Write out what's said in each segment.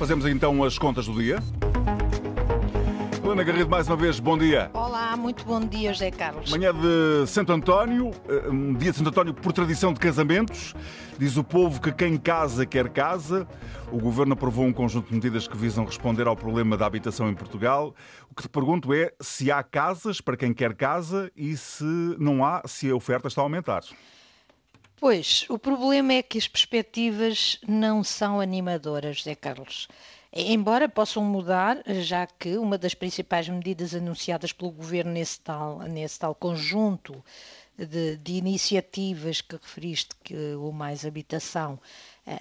Fazemos então as contas do dia. Helena Garrido, mais uma vez, bom dia. Olá, muito bom dia, José Carlos. Manhã de Santo António, eh, um dia de Santo António por tradição de casamentos. Diz o povo que quem casa quer casa. O governo aprovou um conjunto de medidas que visam responder ao problema da habitação em Portugal. O que te pergunto é se há casas para quem quer casa e se não há, se a oferta está a aumentar. Pois, o problema é que as perspectivas não são animadoras, José Carlos. Embora possam mudar, já que uma das principais medidas anunciadas pelo governo nesse tal, nesse tal conjunto de, de iniciativas que referiste, que o Mais Habitação,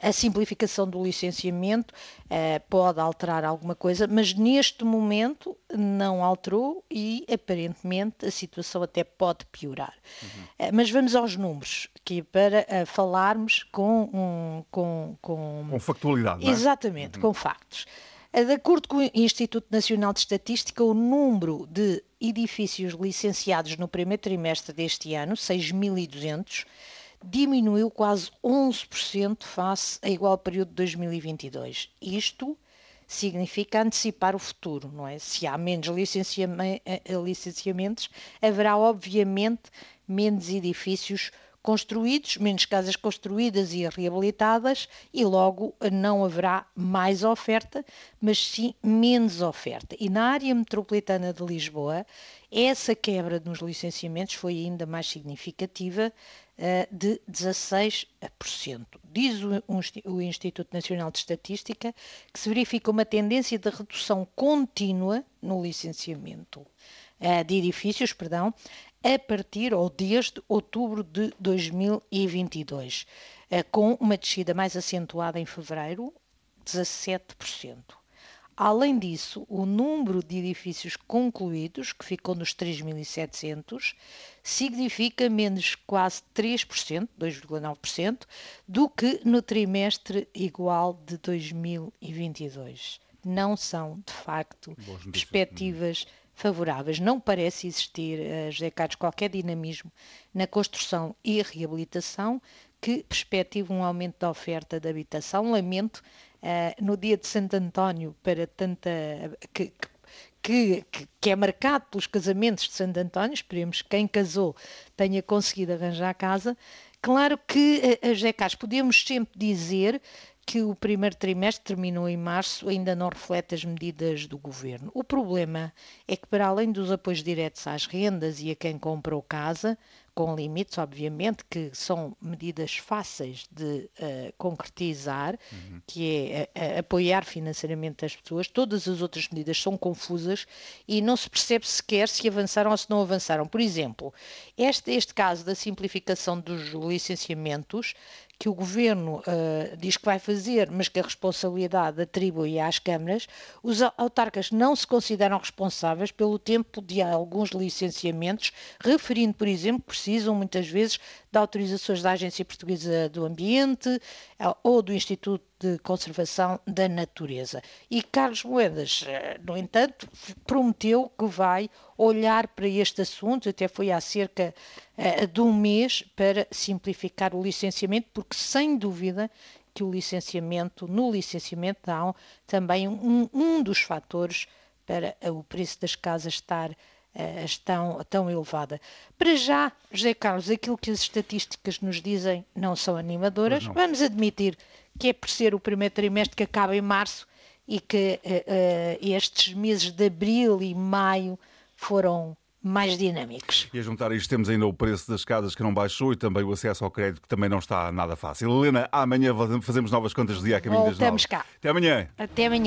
a simplificação do licenciamento uh, pode alterar alguma coisa, mas neste momento não alterou e aparentemente a situação até pode piorar. Uhum. Uh, mas vamos aos números, que é para falarmos com, um, com, com... com factualidade. É? Exatamente, uhum. com factos. De acordo com o Instituto Nacional de Estatística, o número de edifícios licenciados no primeiro trimestre deste ano, 6.200, diminuiu quase 11% face a igual período de 2022. Isto significa antecipar o futuro, não é? Se há menos eh, licenciamentos, haverá obviamente menos edifícios construídos, menos casas construídas e reabilitadas e logo não haverá mais oferta, mas sim menos oferta. E na área metropolitana de Lisboa, essa quebra nos licenciamentos foi ainda mais significativa, uh, de 16%. Diz o, Instituto Nacional de Estatística que se verifica uma tendência de redução contínua no licenciamento uh, de edifícios, perdão, a partir ou desde outubro de 2022, uh, com uma descida mais acentuada em fevereiro, 17%. Além disso, o número de edifícios concluídos, que ficou nos 3.700, significa menos quase 3%, 2,9%, do que no trimestre igual de 2022. Não são, de facto, perspectivas favoráveis. Não parece existir, uh, José Carlos, qualquer dinamismo na construção e reabilitação que perspectiva um aumento da oferta de habitação. Lamento uh, no dia de Santo António para tanta. Que, que, que, é marcado pelos casamentos de Santo António, esperemos que quem casou tenha conseguido arranjar a casa. Claro que, uh, José Carlos, podemos sempre dizer que o primeiro trimestre terminou em março ainda não reflete as medidas do governo. O problema é que, para além dos apoios diretos às rendas e a quem comprou casa, com limites, obviamente, que são medidas fáceis de uh, concretizar, uhum. que é uh, apoiar financeiramente as pessoas. Todas as outras medidas são confusas e não se percebe sequer se avançaram ou se não avançaram. Por exemplo, este, este caso da simplificação dos licenciamentos que o governo uh, diz que vai fazer, mas que a responsabilidade atribui às câmaras, os autarcas não se consideram responsáveis pelo tempo de alguns licenciamentos, referindo, por exemplo, que precisam muitas vezes de autorizações da Agência Portuguesa do Ambiente eh, ou do Instituto de Conservação da Natureza. E Carlos Moedas, eh, no entanto, prometeu que vai olhar para este assunto, até foi há cerca uh, de um mês, para simplificar o licenciamento, porque sem dúvida que o licenciamento, no licenciamento há também um, um dos fatores para o preço das casas estar uh, tão, tão elevada. Para já, José Carlos, aquilo que as estatísticas nos dizem não são animadoras. Vamos admitir que é por ser o primeiro trimestre que acaba em março e que uh, uh, estes meses de abril e maio foram mais dinâmicos. E a juntar a isto temos ainda o preço das casas que não baixou e também o acesso ao crédito que também não está nada fácil. Helena, amanhã fazemos novas contas de dia a caminho Voltamos das cá. Até amanhã. Até amanhã.